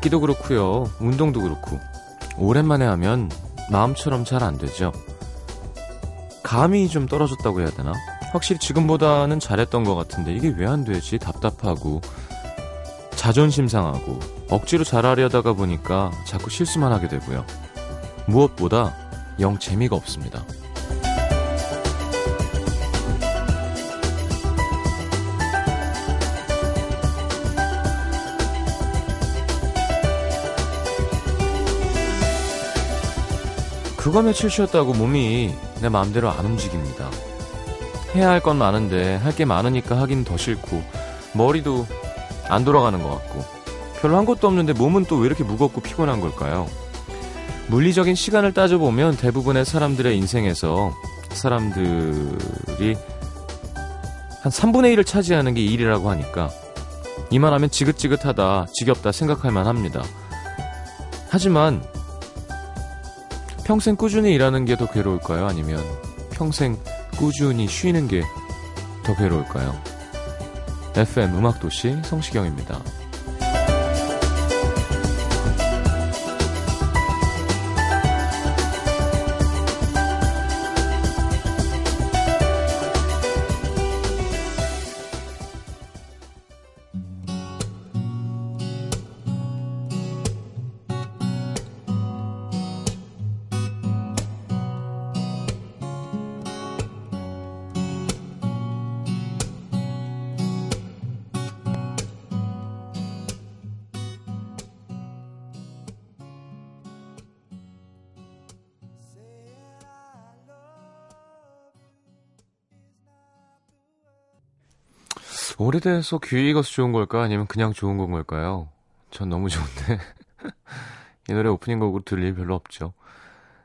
악기도 그렇고요. 운동도 그렇고. 오랜만에 하면 마음처럼 잘 안 되죠. 감이 좀 떨어졌다고 해야 되나? 확실히 지금보다는 잘했던 것 같은데 이게 왜 안 되지? 답답하고 자존심 상하고 억지로 잘하려다가 보니까 자꾸 실수만 하게 되고요. 무엇보다 영 재미가 없습니다. 그거 며칠 쉬었다고 몸이 내 마음대로 안 움직입니다. 해야 할 건 많은데 할 게 많으니까 하긴 더 싫고 머리도 안 돌아가는 것 같고 별로 한 것도 없는데 몸은 또 왜 이렇게 무겁고 피곤한 걸까요? 물리적인 시간을 따져보면 대부분의 사람들의 인생에서 사람들이 한 3분의 1을 차지하는 게 일이라고 하니까 이만하면 지긋지긋하다, 지겹다 생각할 만합니다. 하지만 평생 꾸준히 일하는 게 더 괴로울까요? 아니면 평생 꾸준히 쉬는 게 더 괴로울까요? FM 음악도시 성시경입니다. 오래돼서 익어서 좋은 걸까? 아니면 그냥 좋은 건 걸까요? 전 너무 좋은데. 이 노래 오프닝 곡으로 들릴 일 별로 없죠.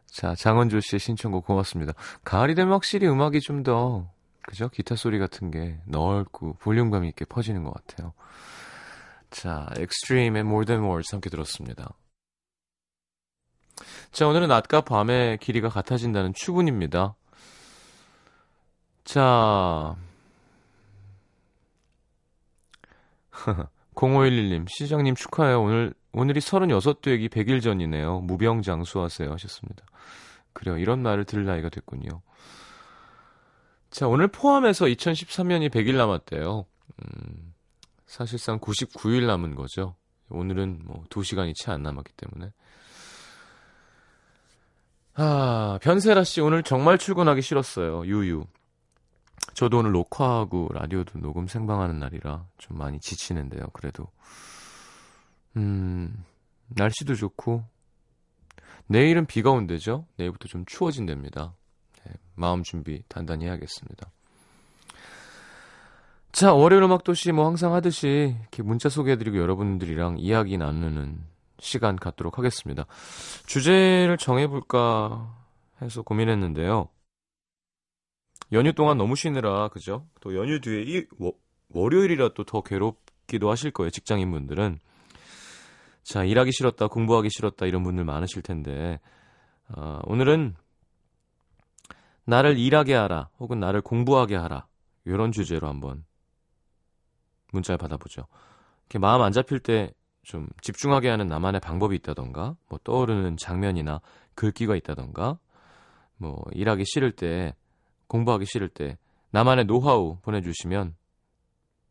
자, 장원조 씨의 신청곡 고맙습니다. 가을이 되면 확실히 음악이 좀 더, 그죠? 기타 소리 같은 게 넓고 볼륨감 있게 퍼지는 것 같아요. 자, Extreme의 More Than Words 함께 들었습니다. 자, 오늘은 낮과 밤의 길이가 같아진다는 추분입니다. 자, 0511님, 시장님 축하해요. 오늘, 오늘이 36되기 100일 전이네요. 무병장수하세요. 하셨습니다. 그래요. 이런 말을 들을 나이가 됐군요. 자, 오늘 포함해서 2013년이 100일 남았대요. 음, 사실상 99일 남은 거죠. 오늘은 뭐 2시간이 채 안 남았기 때문에. 아, 변세라 씨 오늘 정말 출근하기 싫었어요. 유유. 저도 오늘 녹화하고 라디오도 녹음 생방하는 날이라 좀 많이 지치는데요. 그래도 음 날씨도 좋고 내일은 비가 온대죠. 내일부터 좀 추워진답니다. 네, 마음 준비 단단히 해야겠습니다. 자, 월요일 음악 도시 뭐 항상 하듯이 이렇게 문자 소개해드리고 여러분들이랑 이야기 나누는 시간 갖도록 하겠습니다. 주제를 정해볼까 해서 고민했는데요. 연휴 동안 너무 쉬느라 그죠? 또 연휴 뒤에 이 월요일이라 또 더 괴롭기도 하실 거예요. 직장인 분들은 자 일하기 싫었다, 공부하기 싫었다 이런 분들 많으실 텐데 어, 오늘은 나를 일하게 하라 혹은 나를 공부하게 하라 이런 주제로 한번 문자를 받아보죠. 이렇게 마음 안 잡힐 때 좀 집중하게 하는 나만의 방법이 있다던가 뭐 떠오르는 장면이나 글귀가 있다던가 뭐 일하기 싫을 때 공부하기 싫을 때 나만의 노하우 보내주시면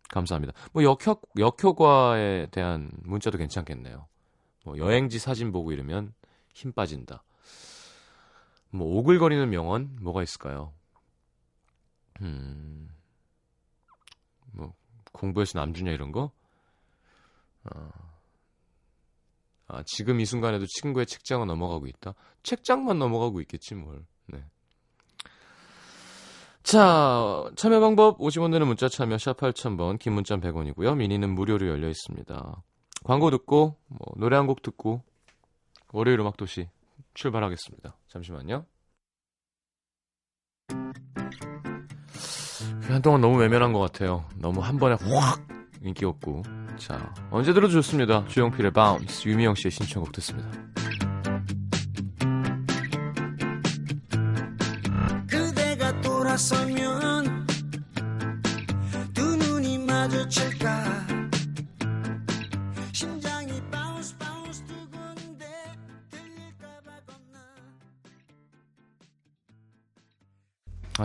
감사합니다. 뭐 역효, 역효과에 대한 문자도 괜찮겠네요. 뭐 여행지 사진 보고 이러면 힘 빠진다. 뭐 오글거리는 명언 뭐가 있을까요? 음, 뭐 공부해서 남주냐 이런 거? 어, 아, 지금 이 순간에도 친구의 책장은 넘어가고 있다. 책장만 넘어가고 있겠지 뭘. 네. 자, 참여 방법 50원 되는 문자 참여 샵 8000번, 긴 문자 100원이고요. 미니는 무료로 열려 있습니다. 광고 듣고 뭐 노래 한 곡 듣고 월요일 음악 도시 출발하겠습니다. 잠시만요. 한동안 너무 외면한 것 같아요. 너무 한 번에 확 인기 없고. 자, 언제 들어도 좋습니다. 주영필의 바운스, 유미영 씨의 신청곡 듣습니다.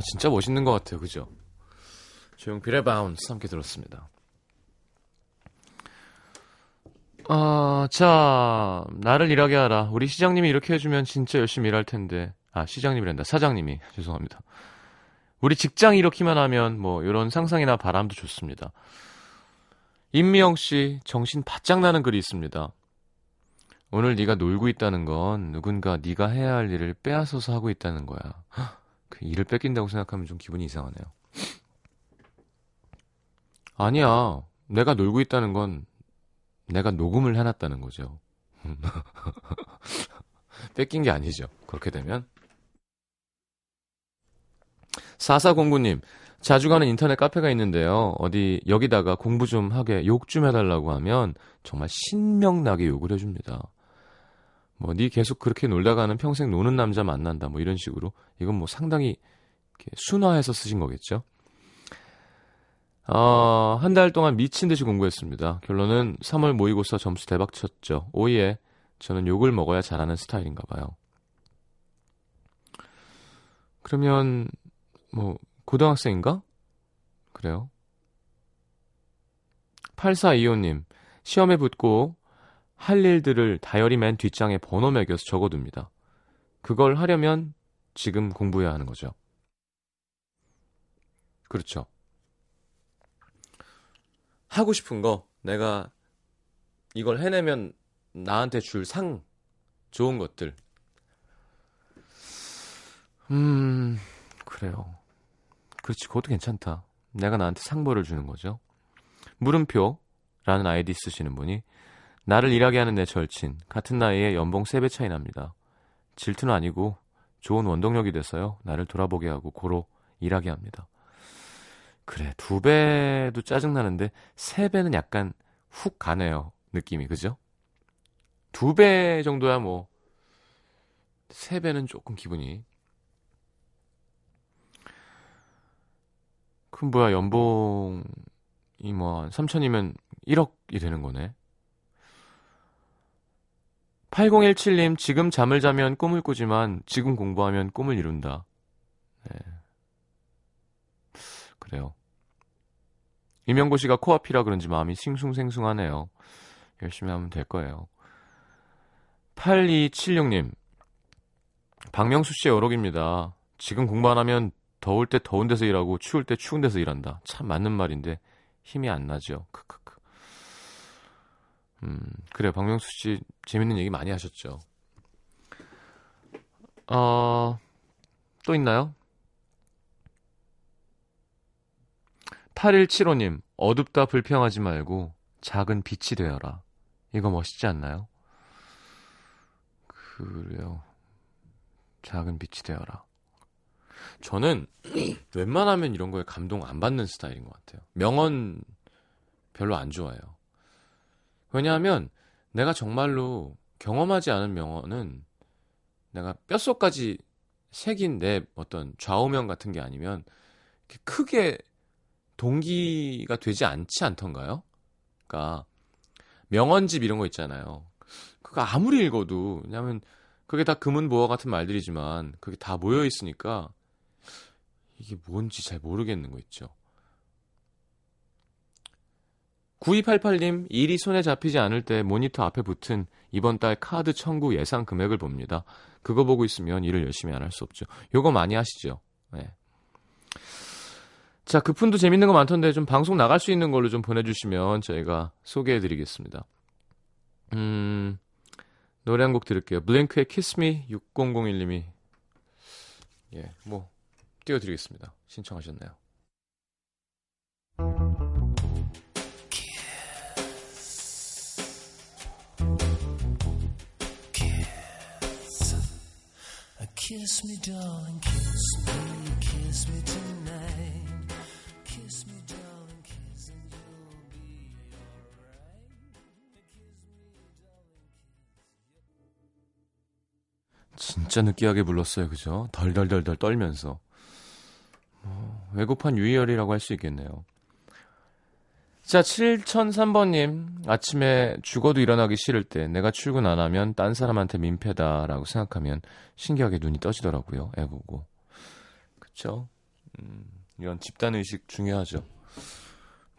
진짜 멋있는 것 같아요. 그죠? 조용필의 바운스 함께 들었습니다. 아, 자, 나를 일하게 하라. 우리 시장님이 이렇게 해주면 진짜 열심히 일할 텐데. 아, 시장님이란다. 사장님이. 죄송합니다. 우리 직장 이렇게만 하면 뭐, 이런 상상이나 바람도 좋습니다. 임미영 씨, 정신 바짝 나는 글이 있습니다. 오늘 네가 놀고 있다는 건 누군가 네가 해야 할 일을 빼앗아서 하고 있다는 거야. 그 일을 뺏긴다고 생각하면 좀 기분이 이상하네요. 아니야. 내가 놀고 있다는 건 내가 녹음을 해놨다는 거죠. 뺏긴 게 아니죠. 그렇게 되면. 4409님, 자주 가는 인터넷 카페가 있는데요. 어디, 여기다가 공부 좀 하게 욕 좀 해달라고 하면 정말 신명나게 욕을 해줍니다. 뭐, 니 계속 그렇게 놀다가는 평생 노는 남자 만난다. 뭐 이런 식으로. 이건 뭐 상당히 순화해서 쓰신 거겠죠. 어, 한 달 동안 미친 듯이 공부했습니다. 결론은 3월 모의고사 점수 대박 쳤죠. 오예. 저는 욕을 먹어야 잘하는 스타일인가 봐요. 그러면, 뭐, 고등학생인가? 그래요. 8425님, 시험에 붙고 할 일들을 다이어리 맨 뒷장에 번호 매겨서 적어둡니다. 그걸 하려면 지금 공부해야 하는 거죠. 그렇죠. 하고 싶은 거, 내가 이걸 해내면 나한테 줄 상, 좋은 것들. 음, 그래요. 그렇지, 그것도 괜찮다. 내가 나한테 상벌을 주는 거죠. 물음표라는 아이디 쓰시는 분이 나를 일하게 하는 내 절친. 같은 나이에 연봉 3배 차이 납니다. 질투는 아니고 좋은 원동력이 돼서요. 나를 돌아보게 하고 고로 일하게 합니다. 그래, 두 배도 짜증나는데 세 배는 약간 훅 가네요. 느낌이, 그죠? 두 배 정도야 뭐, 세 배는 조금 기분이. 그럼 뭐야, 연봉이 뭐, 3천이면 1억이 되는 거네. 8017님, 지금 잠을 자면 꿈을 꾸지만 지금 공부하면 꿈을 이룬다. 네. 그래요. 이명고 씨가 코앞이라 그런지 마음이 싱숭생숭하네요. 열심히 하면 될 거예요. 8276님, 박명수 씨의 어록입니다. 지금 공부 안 하면 더울 때 더운 데서 일하고 추울 때 추운 데서 일한다. 참 맞는 말인데 힘이 안 나죠. 크크크. 음, 그래요. 박명수 씨 재밌는 얘기 많이 하셨죠. 어, 또 있나요? 8175님, 어둡다 불평하지 말고 작은 빛이 되어라. 이거 멋있지 않나요? 그래요. 작은 빛이 되어라. 저는 웬만하면 이런 거에 감동 안 받는 스타일인 것 같아요. 명언 별로 안 좋아해요. 왜냐하면 내가 정말로 경험하지 않은 명언은 내가 뼛속까지 새긴 내 어떤 좌우명 같은 게 아니면 크게 동기가 되지 않지 않던가요? 그러니까 명언집 이런 거 있잖아요. 그거 아무리 읽어도 왜냐하면 그게 다 금은보화 같은 말들이지만 그게 다 모여 있으니까 이게 뭔지 잘 모르겠는 거 있죠. 9288님, 일이 손에 잡히지 않을 때 모니터 앞에 붙은 이번 달 카드 청구 예상 금액을 봅니다. 그거 보고 있으면 일을 열심히 안 할 수 없죠. 요거 많이 하시죠. 네. 자, 그분도 재밌는 거 많던데 좀 방송 나갈 수 있는 걸로 좀 보내주시면 저희가 소개해 드리겠습니다. 음, 노래 한 곡 들을게요. 블랭크의 Kiss Me 6001님이, 예, 뭐, 띄워드리겠습니다. 신청하셨나요? Kiss me, darling, kiss me, kiss me tonight. Kiss me, darling, kiss and you'll be alright. 진짜 느끼하게 불렀어요, 그죠? 덜덜덜덜 떨면서. 뭐, 외국판 유희열이라고 할 수 있겠네요. 자, 7003번님. 아침에 죽어도 일어나기 싫을 때 내가 출근 안 하면 딴 사람한테 민폐다라고 생각하면 신기하게 눈이 떠지더라고요. 애 보고. 그쵸? 음, 이런 집단의식 중요하죠.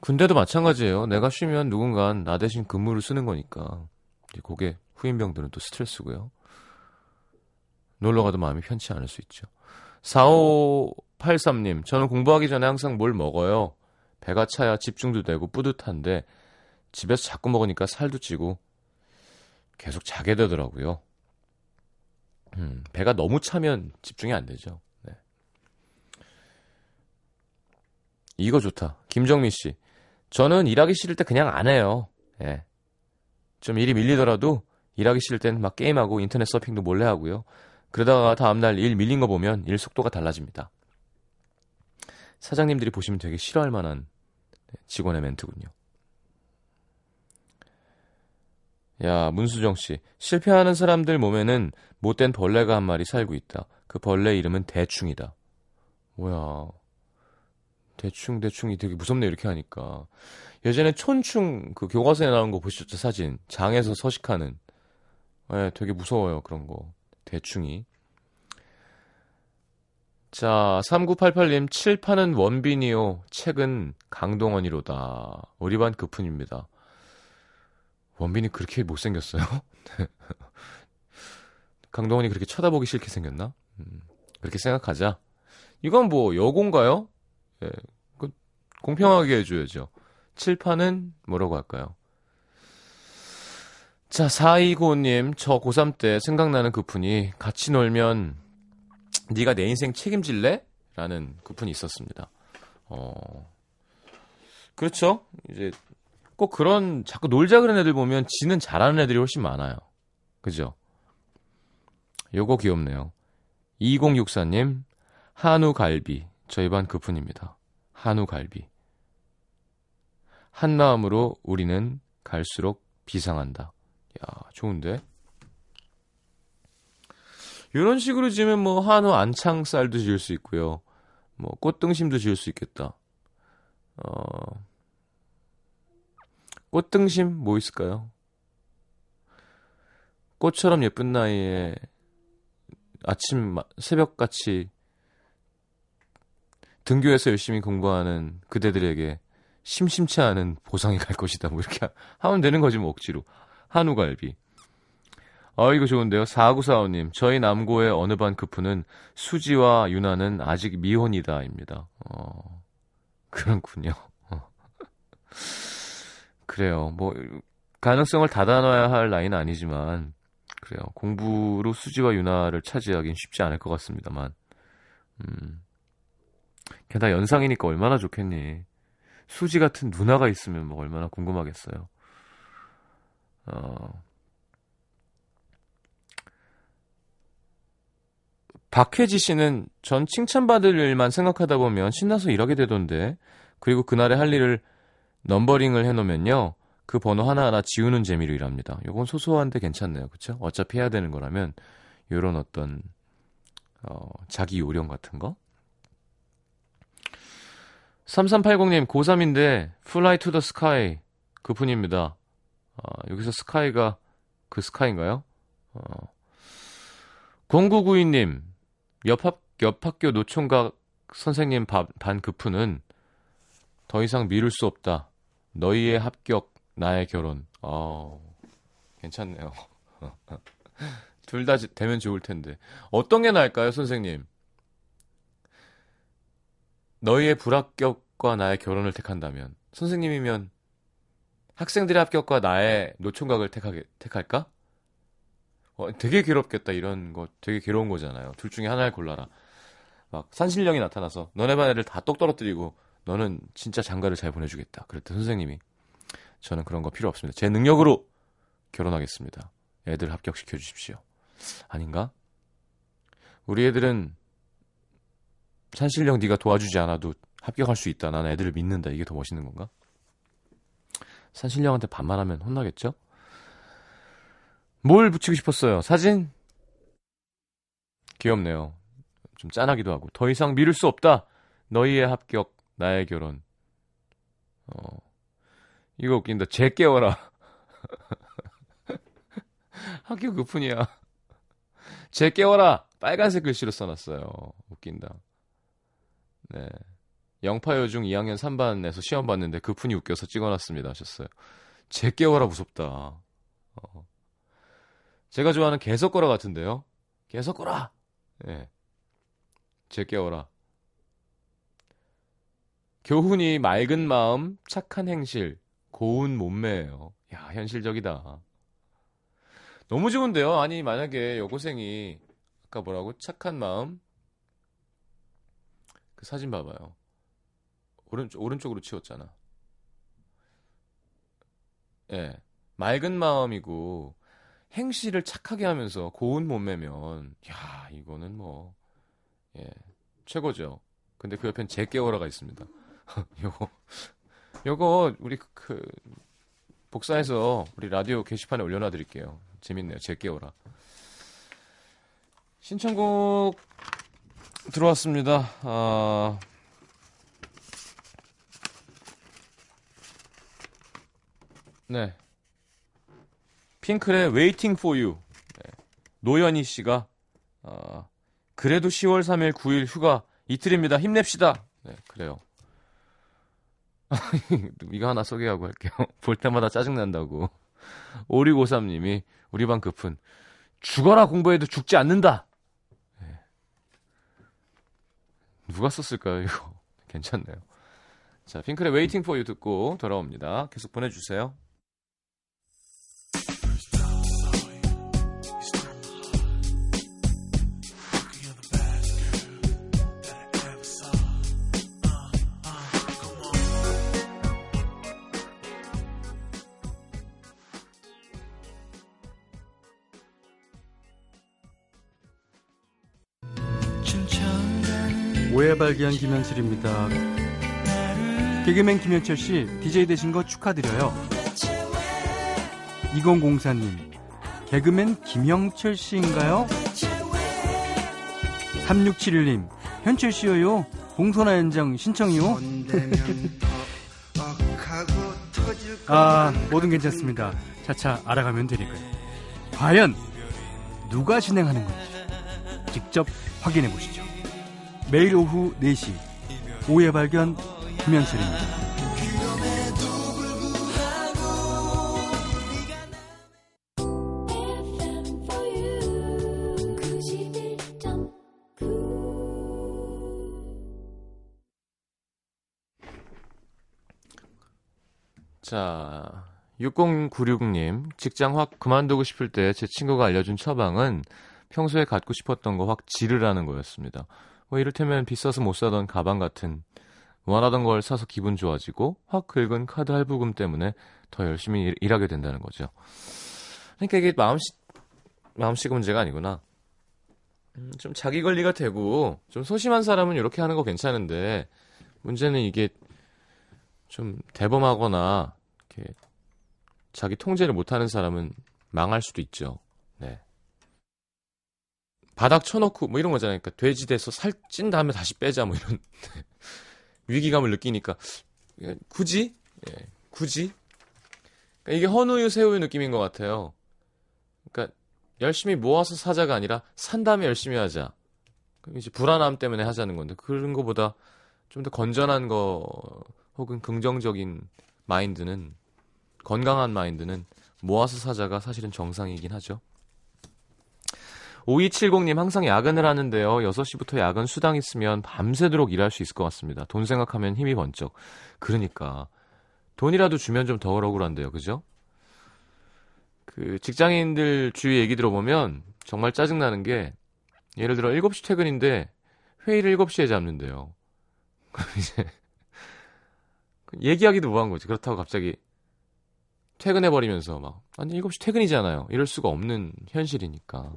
군대도 마찬가지예요. 내가 쉬면 누군가 나 대신 근무를 쓰는 거니까. 그게 후임병들은 또 스트레스고요. 놀러 가도 마음이 편치 않을 수 있죠. 4583님, 저는 공부하기 전에 항상 뭘 먹어요. 배가 차야 집중도 되고 뿌듯한데 집에서 자꾸 먹으니까 살도 찌고 계속 자게 되더라고요. 음, 배가 너무 차면 집중이 안 되죠. 네. 이거 좋다. 김정민 씨. 저는 일하기 싫을 때 그냥 안 해요. 예. 좀 일이 밀리더라도 일하기 싫을 땐 막 게임하고 인터넷 서핑도 몰래 하고요. 그러다가 다음날 일 밀린 거 보면 일 속도가 달라집니다. 사장님들이 보시면 되게 싫어할 만한 직원의 멘트군요. 야, 문수정 씨. 실패하는 사람들 몸에는 못된 벌레가 한 마리 살고 있다. 그 벌레 이름은 대충이다. 뭐야. 대충 대충이 되게 무섭네 이렇게 하니까. 예전에 촌충 그 교과서에 나온 거 보셨죠 사진 장에서 서식하는. 예, 되게 무서워요 그런 거. 대충이. 자, 3988님, 칠파는 원빈이요. 책은 강동원이로다. 우리 반 급훈입니다. 원빈이 그렇게 못생겼어요? 강동원이 그렇게 쳐다보기 싫게 생겼나? 음, 그렇게 생각하자. 이건 뭐 여고인가요? 예, 그 공평하게 해줘야죠. 칠파는 뭐라고 할까요? 자, 4295님, 저 고3 때 생각나는 그분이 같이 놀면 네가 내 인생 책임질래? 라는 그분이 있었습니다. 어, 그렇죠. 이제 꼭 그런 자꾸 놀자 그런 애들 보면 지는 잘하는 애들이 훨씬 많아요. 그죠? 요거 귀엽네요. 2064님, 한우 갈비. 저희 반 그분입니다. 한우 갈비. 한 마음으로 우리는 갈수록 비상한다. 야, 좋은데? 이런 식으로 지으면 뭐 한우 안창살도 지을 수 있고요. 뭐 꽃등심도 지을 수 있겠다. 어, 꽃등심 뭐 있을까요? 꽃처럼 예쁜 나이에 아침 새벽같이 등교해서 열심히 공부하는 그대들에게 심심치 않은 보상이 갈 것이다. 뭐 이렇게 하면 되는 거지 뭐 억지로. 한우갈비. 어, 이거 좋은데요. 4945님, 저희 남고의 어느 반 급부는 수지와 유나는 아직 미혼이다 입니다. 어, 그렇군요. 그래요. 뭐, 가능성을 닫아놔야 할 나이는 아니지만, 그래요. 공부로 수지와 유나를 차지하긴 쉽지 않을 것 같습니다만, 음. 게다가 연상이니까 얼마나 좋겠니. 수지 같은 누나가 있으면 뭐 얼마나 궁금하겠어요. 어, 박혜지 씨는 전 칭찬받을 일만 생각하다 보면 신나서 일하게 되던데, 그리고 그날의 할 일을 넘버링을 해놓으면요, 그 번호 하나하나 지우는 재미로 일합니다. 요건 소소한데 괜찮네요. 그쵸? 어차피 해야 되는 거라면, 요런 어떤, 어, 자기 요령 같은 거? 3380님, 고3인데, Fly to the Sky, 급훈입니다. 어, 여기서 SKY가 그 SKY인가요? 어. 0992님, 옆, 학, 옆 학교 노총각 선생님 반, 반 급훈은 더 이상 미룰 수 없다. 너희의 합격, 나의 결혼. 어, 괜찮네요. 둘 다 되면 좋을 텐데. 어떤 게 나을까요, 선생님? 너희의 불합격과 나의 결혼을 택한다면. 선생님이면 학생들의 합격과 나의 노총각을 택하게, 택할까? 어, 되게 괴롭겠다 이런 거 되게 괴로운 거잖아요. 둘 중에 하나를 골라라. 막 산신령이 나타나서 너네 반 애들 다똑 떨어뜨리고 너는 진짜 장가를 잘 보내주겠다. 그랬더니 선생님이 저는 그런 거 필요 없습니다. 제 능력으로 결혼하겠습니다. 애들 합격시켜 주십시오. 아닌가? 우리 애들은 산신령 네가 도와주지 않아도 합격할 수 있다. 나는 애들을 믿는다. 이게 더 멋있는 건가? 산신령한테 반말하면 혼나겠죠? 뭘 붙이고 싶었어요? 사진? 귀엽네요. 좀 짠하기도 하고. 더 이상 미룰 수 없다. 너희의 합격, 나의 결혼. 어. 이거 웃긴다. 제 깨워라. 학교 그뿐이야. 제 깨워라. 빨간색 글씨로 써놨어요. 웃긴다. 네. 영파여중 2학년 3반에서 시험 봤는데 그 푼이 웃겨서 찍어놨습니다 하셨어요. 제 깨워라 무섭다. 어. 제가 좋아하는 개석거라 같은데요. 개석거라. 예. 네. 제 깨워라. 교훈이 맑은 마음, 착한 행실, 고운 몸매예요. 야, 현실적이다. 너무 좋은데요. 아니 만약에 여고생이 아까 뭐라고 착한 마음 그 사진 봐봐요. 오른쪽 오른쪽으로 치웠잖아. 예, 맑은 마음이고 행실을 착하게 하면서 고운 몸매면 야 이거는 뭐 예, 최고죠. 근데 그 옆엔 제깨워라가 있습니다. 요거 요거 우리 그, 그 복사해서 우리 라디오 게시판에 올려놔 드릴게요. 재밌네요. 제깨워라. 신청곡 들어왔습니다. 아... 네. 핑클의 Waiting for You. 네. 노현희 씨가 어, 그래도 10월 3일 9일 휴가 이틀입니다. 힘냅시다. 네, 그래요. 이거 하나 소개하고 할게요. 볼 때마다 짜증난다고. 5653님이 우리 반 급은 죽어라 공부해도 죽지 않는다. 네. 누가 썼을까요, 이거? 괜찮네요. 자, 핑클의 Waiting for You 듣고 돌아옵니다. 계속 보내주세요. 발견 김현철입니다. 개그맨 김현철 씨, DJ 되신 거 축하드려요. 2004님, 개그맨 김영철 씨인가요? 3671님, 현철 씨요. 공소나 연장 신청이요? 아, 뭐든 괜찮습니다. 차차 알아가면 되니까요. 과연 누가 진행하는 건지 직접 확인해 보시죠. 매일 오후 4시 오해 발견 김현철입니다. 자, 6096님, 직장 확 그만두고 싶을 때 제 친구가 알려준 처방은 평소에 갖고 싶었던 거 확 지르라는 거였습니다. 뭐 이를테면 비싸서 못 사던 가방 같은 원하던 걸 사서 기분 좋아지고 확 긁은 카드 할부금 때문에 더 열심히 일, 일하게 된다는 거죠. 그러니까 이게 마음씨 마음씨가 문제가 아니구나. 음, 좀 자기 관리가 되고 좀 소심한 사람은 이렇게 하는 거 괜찮은데 문제는 이게 좀 대범하거나 이렇게 자기 통제를 못하는 사람은 망할 수도 있죠. 네. 바닥 쳐놓고 뭐 이런 거잖아요. 그러니까 돼지 돼서 살찐 다음에 다시 빼자 뭐 이런 위기감을 느끼니까 예, 굳이 예, 굳이 그러니까 이게 헌우유 새우유 느낌인 것 같아요. 그러니까 열심히 모아서 사자가 아니라 산 다음에 열심히 하자. 이제 불안함 때문에 하자는 건데 그런 거보다 좀 더 건전한 거 혹은 긍정적인 마인드는 건강한 마인드는 모아서 사자가 사실은 정상이긴 하죠. 5270님 항상 야근을 하는데요. 6시부터 야근 수당 있으면 밤새도록 일할 수 있을 것 같습니다. 돈 생각하면 힘이 번쩍. 그러니까 돈이라도 주면 좀더 억울한데요. 그죠? 그 직장인들 주위 얘기 들어보면 정말 짜증나는 게 예를 들어 7시 퇴근인데 회의를 7시에 잡는데요. 이제 얘기하기도 뭐한 거지. 그렇다고 갑자기 퇴근해버리면서 막 아니 7시 퇴근이잖아요. 이럴 수가 없는 현실이니까.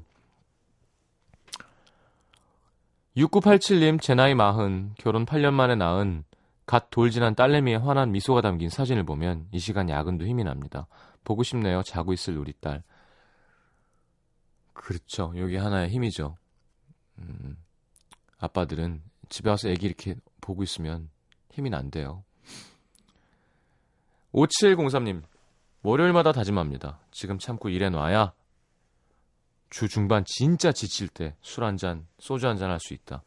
6987님, 제 나이 마흔, 결혼 8년 만에 낳은 갓 돌진한 딸내미의 환한 미소가 담긴 사진을 보면 이 시간 야근도 힘이 납니다. 보고 싶네요. 자고 있을 우리 딸. 그렇죠. 여기 하나의 힘이죠. 음, 아빠들은 집에 와서 애기 이렇게 보고 있으면 힘이 난대요. 5703님, 월요일마다 다짐합니다. 지금 참고 일해 놔야 주 중반 진짜 지칠 때 술 한 잔, 소주 한 잔 할 수 있다.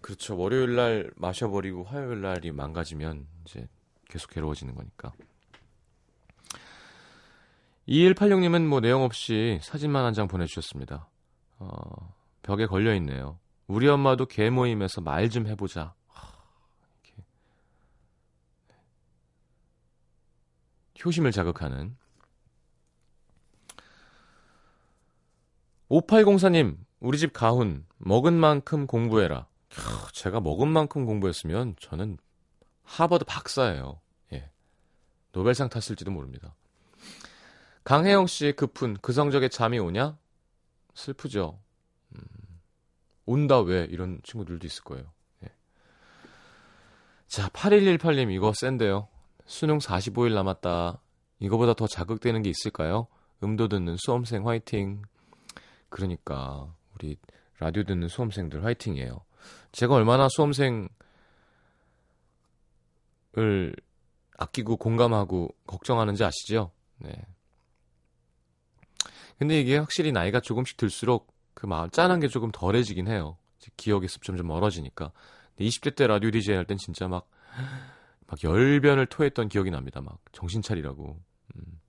그렇죠. 월요일 날 마셔버리고 화요일 날이 망가지면 이제 계속 괴로워지는 거니까. 2186님은 뭐 내용 없이 사진만 한 장 보내주셨습니다. 어, 벽에 걸려있네요. 우리 엄마도 개 모임에서 말 좀 해보자. 효심을 자극하는. 5804님, 우리 집 가훈, 먹은 만큼 공부해라. 제가 먹은 만큼 공부했으면 저는 하버드 박사예요. 예. 노벨상 탔을지도 모릅니다. 강혜영 씨의 급훈, 그 성적에 잠이 오냐? 슬프죠. 음, 온다 왜? 이런 친구들도 있을 거예요. 예. 자, 8118님 이거 센데요. 수능 45일 남았다. 이거보다 더 자극되는 게 있을까요? 음도 듣는 수험생 화이팅. 그러니까 우리 라디오 듣는 수험생들 화이팅이에요. 제가 얼마나 수험생을 아끼고 공감하고 걱정하는지 아시죠? 네. 근데 이게 확실히 나이가 조금씩 들수록 그 마음 짠한 게 조금 덜해지긴 해요. 기억의 습 점점 멀어지니까. 20대 때 라디오 디제이 할 땐 진짜 막, 막 열변을 토했던 기억이 납니다. 막 정신 차리라고. 음.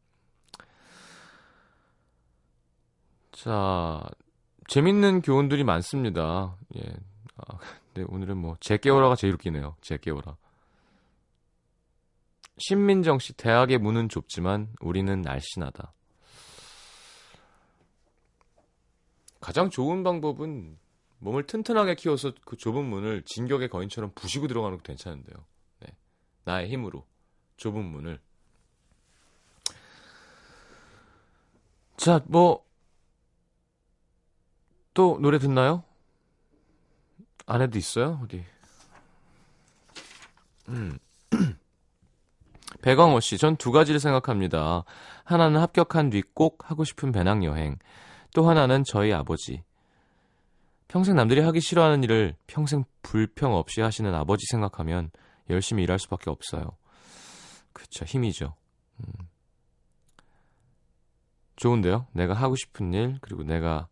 자, 재밌는 교훈들이 많습니다. 예. 아, 근데 오늘은 뭐, 제 깨워라가 제일 웃기네요. 제 깨워라. 신민정 씨, 대학의 문은 좁지만 우리는 날씬하다. 가장 좋은 방법은 몸을 튼튼하게 키워서 그 좁은 문을 진격의 거인처럼 부시고 들어가는 것도 괜찮은데요. 네. 나의 힘으로 좁은 문을. 자, 뭐, 또 노래 듣나요? 안에도 있어요? 어디? 음. 배광호 씨, 전 두 가지를 생각합니다. 하나는 합격한 뒤 꼭 하고 싶은 배낭여행. 또 하나는 저희 아버지. 평생 남들이 하기 싫어하는 일을 평생 불평 없이 하시는 아버지 생각하면 열심히 일할 수밖에 없어요. 그쵸, 힘이죠. 음. 좋은데요? 내가 하고 싶은 일, 그리고 내가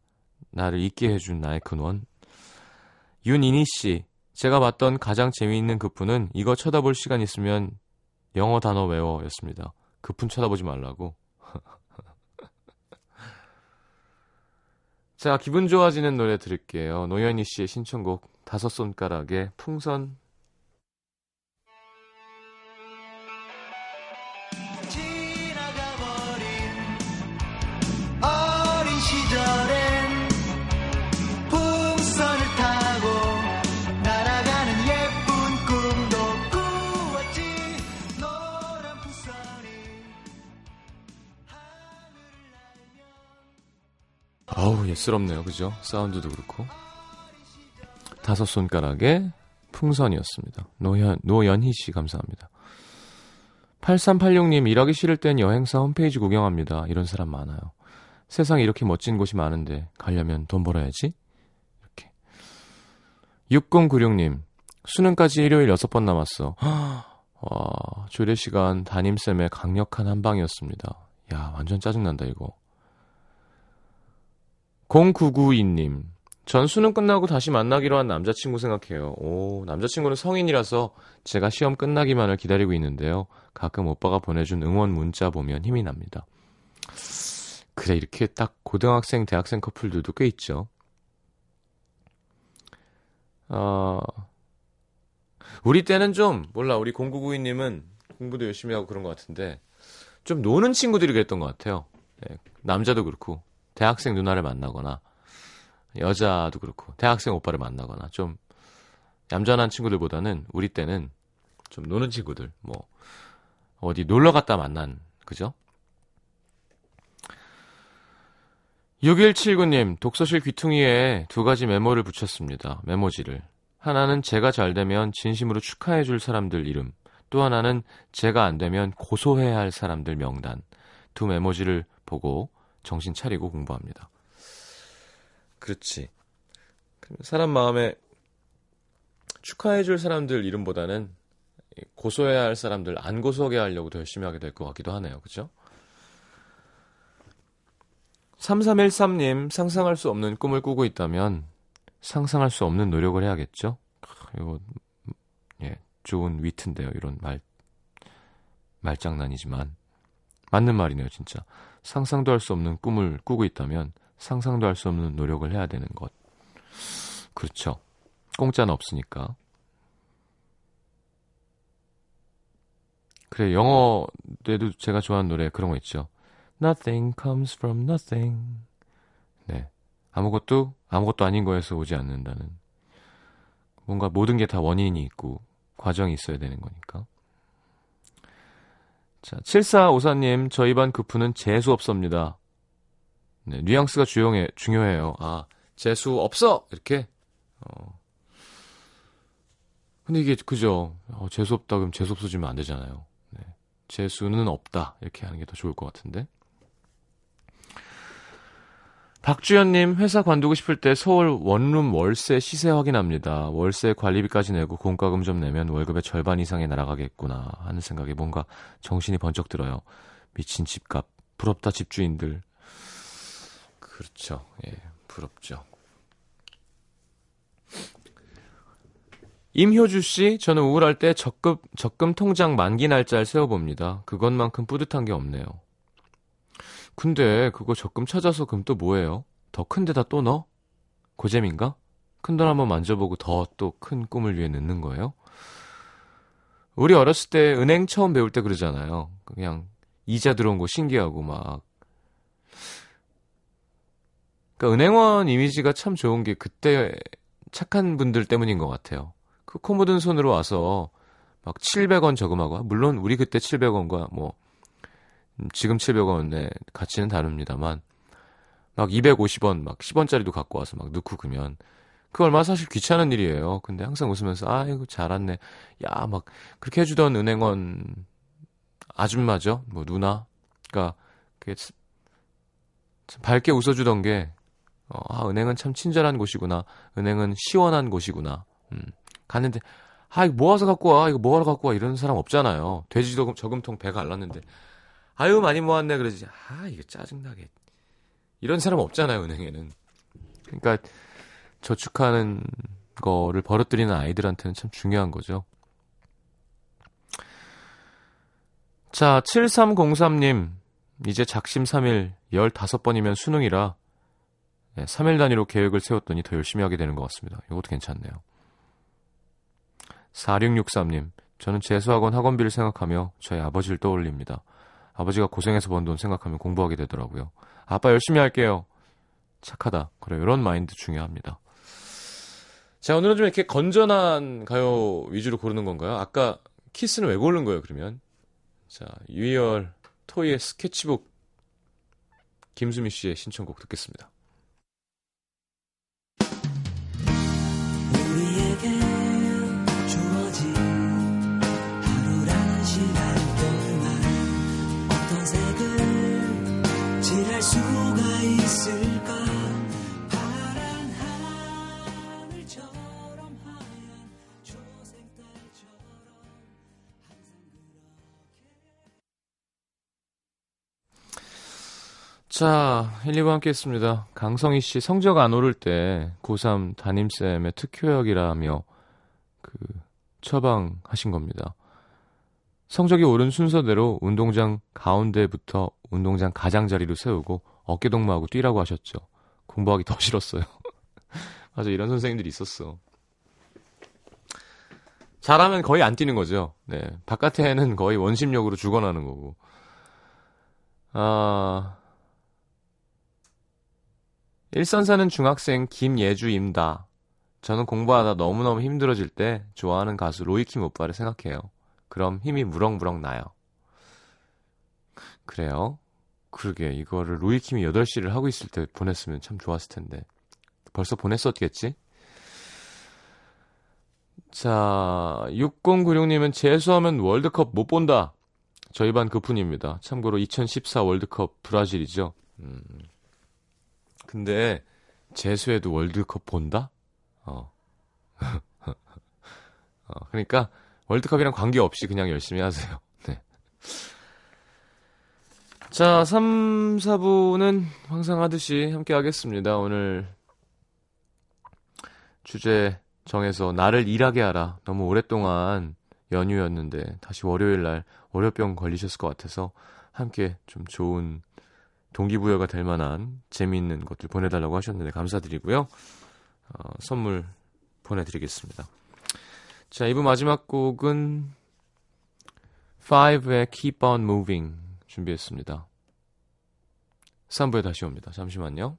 나를 잊게 해준 나의 근원. 윤이니 씨, 제가 봤던 가장 재미있는 급분은 이거 쳐다볼 시간 있으면 영어 단어 외워 였습니다. 급분 쳐다보지 말라고. 자, 기분 좋아지는 노래 들을게요. 노현희 씨의 신청곡 다섯 손가락의 풍선 예스럽네요. 그죠? 사운드도 그렇고. 다섯 손가락의 풍선이었습니다. 노현, 노연희 씨 감사합니다. 8386님 일하기 싫을 땐 여행사 홈페이지 구경합니다. 이런 사람 많아요. 세상에 이렇게 멋진 곳이 많은데 가려면 돈 벌어야지? 이렇게. 6096님 수능까지 일요일 6번 남았어. 와 조례 시간 담임쌤의 강력한 한방이었습니다. 야 완전 짜증난다 이거 0992님. 전 수능 끝나고 다시 만나기로 한 남자친구 생각해요. 오, 남자친구는 성인이라서 제가 시험 끝나기만을 기다리고 있는데요. 가끔 오빠가 보내준 응원 문자 보면 힘이 납니다. 그래, 이렇게 딱 고등학생, 대학생 커플들도 꽤 있죠. 어, 우리 때는 좀, 몰라, 우리 0992님은 공부도 열심히 하고 그런 것 같은데, 좀 노는 친구들이 그랬던 것 같아요. 네, 남자도 그렇고. 대학생 누나를 만나거나 여자도 그렇고 대학생 오빠를 만나거나 좀 얌전한 친구들보다는 우리 때는 좀 노는 친구들 뭐 어디 놀러 갔다 만난 그죠? 6179님 독서실 귀퉁이에 두 가지 메모를 붙였습니다. 메모지를 하나는 제가 잘 되면 진심으로 축하해 줄 사람들 이름 또 하나는 제가 안 되면 고소해야 할 사람들 명단 두 메모지를 보고 정신 차리고 공부합니다. 그렇지. 사람 마음에 축하해줄 사람들 이름보다는 고소해야 할 사람들 안 고소하게 하려고 더 열심히 하게 될 것 같기도 하네요. 그죠? 3313님, 상상할 수 없는 꿈을 꾸고 있다면 상상할 수 없는 노력을 해야겠죠? 이거 예, 좋은 위트인데요. 이런 말 말장난이지만 맞는 말이네요, 진짜. 상상도 할 수 없는 꿈을 꾸고 있다면 상상도 할 수 없는 노력을 해야 되는 것. 그렇죠. 공짜는 없으니까. 그래, 영어에도 제가 좋아하는 노래 그런 거 있죠. Nothing comes from nothing. 네. 아무것도, 아무것도 아닌 거에서 오지 않는다는. 뭔가 모든 게 다 원인이 있고, 과정이 있어야 되는 거니까. 자, 7454님, 저희 반 급푸는 재수 없습니다. 네, 뉘앙스가 주용해, 중요해요. 아, 재수 없어! 이렇게. 어. 근데 이게, 그죠. 어, 재수 없다, 그럼 재수 없어지면 안 되잖아요. 네. 재수는 없다. 이렇게 하는 게 더 좋을 것 같은데. 박주연님, 회사 관두고 싶을 때 서울 원룸 월세 시세 확인합니다. 월세 관리비까지 내고 공과금 좀 내면 월급의 절반 이상이 날아가겠구나 하는 생각에 뭔가 정신이 번쩍 들어요. 미친 집값. 부럽다, 집주인들. 그렇죠. 예, 부럽죠. 임효주 씨, 저는 우울할 때 적금, 적금 통장 만기 날짜를 세워봅니다. 그것만큼 뿌듯한 게 없네요. 근데 그거 적금 찾아서 그럼 또 뭐예요? 더 큰 데다 또 넣어? 고잼인가? 큰 돈 한번 만져보고 더 또 큰 꿈을 위해 넣는 거예요? 우리 어렸을 때 은행 처음 배울 때 그러잖아요. 그냥 이자 들어온 거 신기하고 막. 그러니까 은행원 이미지가 참 좋은 게 그때 착한 분들 때문인 것 같아요. 그 코 묻은 손으로 와서 막 700원 저금하고 물론 우리 그때 700원과 뭐 음, 지금 700원의 가치는 다릅니다만 막 250원 막 10원짜리도 갖고 와서 막 넣고 그면 그 얼마 사실 귀찮은 일이에요. 근데 항상 웃으면서 아이고 잘았네. 야 막 그렇게 해 주던 은행원 아줌마죠. 뭐 누나. 그러니까 그게 참 밝게 웃어 주던 게 어, 아 은행은 참 친절한 곳이구나. 은행은 시원한 곳이구나. 음. 갔는데 아 이거 모아서 갖고 와. 이거 뭐하러 갖고 와. 이런 사람 없잖아요. 돼지 저금, 저금통 배가 알랐는데 아유 많이 모았네 그러지. 아 이거 짜증나게. 이런 사람 없잖아요 은행에는. 그러니까 저축하는 거를 벌어들이는 아이들한테는 참 중요한 거죠. 자, 7303님. 이제 작심 3일 15번이면 수능이라 3일 단위로 계획을 세웠더니 더 열심히 하게 되는 것 같습니다. 이것도 괜찮네요. 4663님. 저는 재수학원 학원비를 생각하며 저희 아버지를 떠올립니다. 아버지가 고생해서 번 돈 생각하면 공부하게 되더라고요. 아빠 열심히 할게요. 착하다. 그래, 이런 마인드 중요합니다. 자, 오늘은 좀 이렇게 건전한 가요 위주로 고르는 건가요? 아까 키스는 왜 고른 거예요, 그러면? 자, 유이얼 토이의 스케치북 김수미 씨의 신청곡 듣겠습니다. 자, 1, 2부 함께 했습니다. 강성희 씨 성적 안 오를 때 고3 담임쌤의 특효약이라며 그 처방하신 겁니다. 성적이 오른 순서대로 운동장 가운데부터 운동장 가장자리로 세우고 어깨 동무하고 뛰라고 하셨죠. 공부하기 더 싫었어요. 맞아, 이런 선생님들이 있었어. 잘하면 거의 안 뛰는 거죠. 네. 바깥에는 거의 원심력으로 죽어나는 거고. 아, 일선 사는 중학생 김예주입니다. 저는 공부하다 너무너무 힘들어질 때 좋아하는 가수 로이킴 오빠를 생각해요. 그럼 힘이 무럭무럭 나요. 그래요? 그러게 이거를 로이킴이 8시를 하고 있을 때 보냈으면 참 좋았을 텐데. 벌써 보냈었겠지? 자, 6096님은 재수하면 월드컵 못 본다. 저희 반 그뿐입니다. 참고로 2014 월드컵 브라질이죠. 음. 근데 재수해도 월드컵 본다? 어. 어, 그러니까 월드컵이랑 관계없이 그냥 열심히 하세요. 네. 자, 3, 4부는 항상 하듯이 함께 하겠습니다. 오늘 주제 정해서 나를 일하게 하라. 너무 오랫동안 연휴였는데 다시 월요일 날 월요병 걸리셨을 것 같아서 함께 좀 좋은 동기부여가 될 만한 재미있는 것들 보내달라고 하셨는데 감사드리고요. 어, 선물 보내드리겠습니다. 자, 2부 마지막 곡은 5의 Keep on Moving 준비했습니다. 3부에 다시 옵니다. 잠시만요.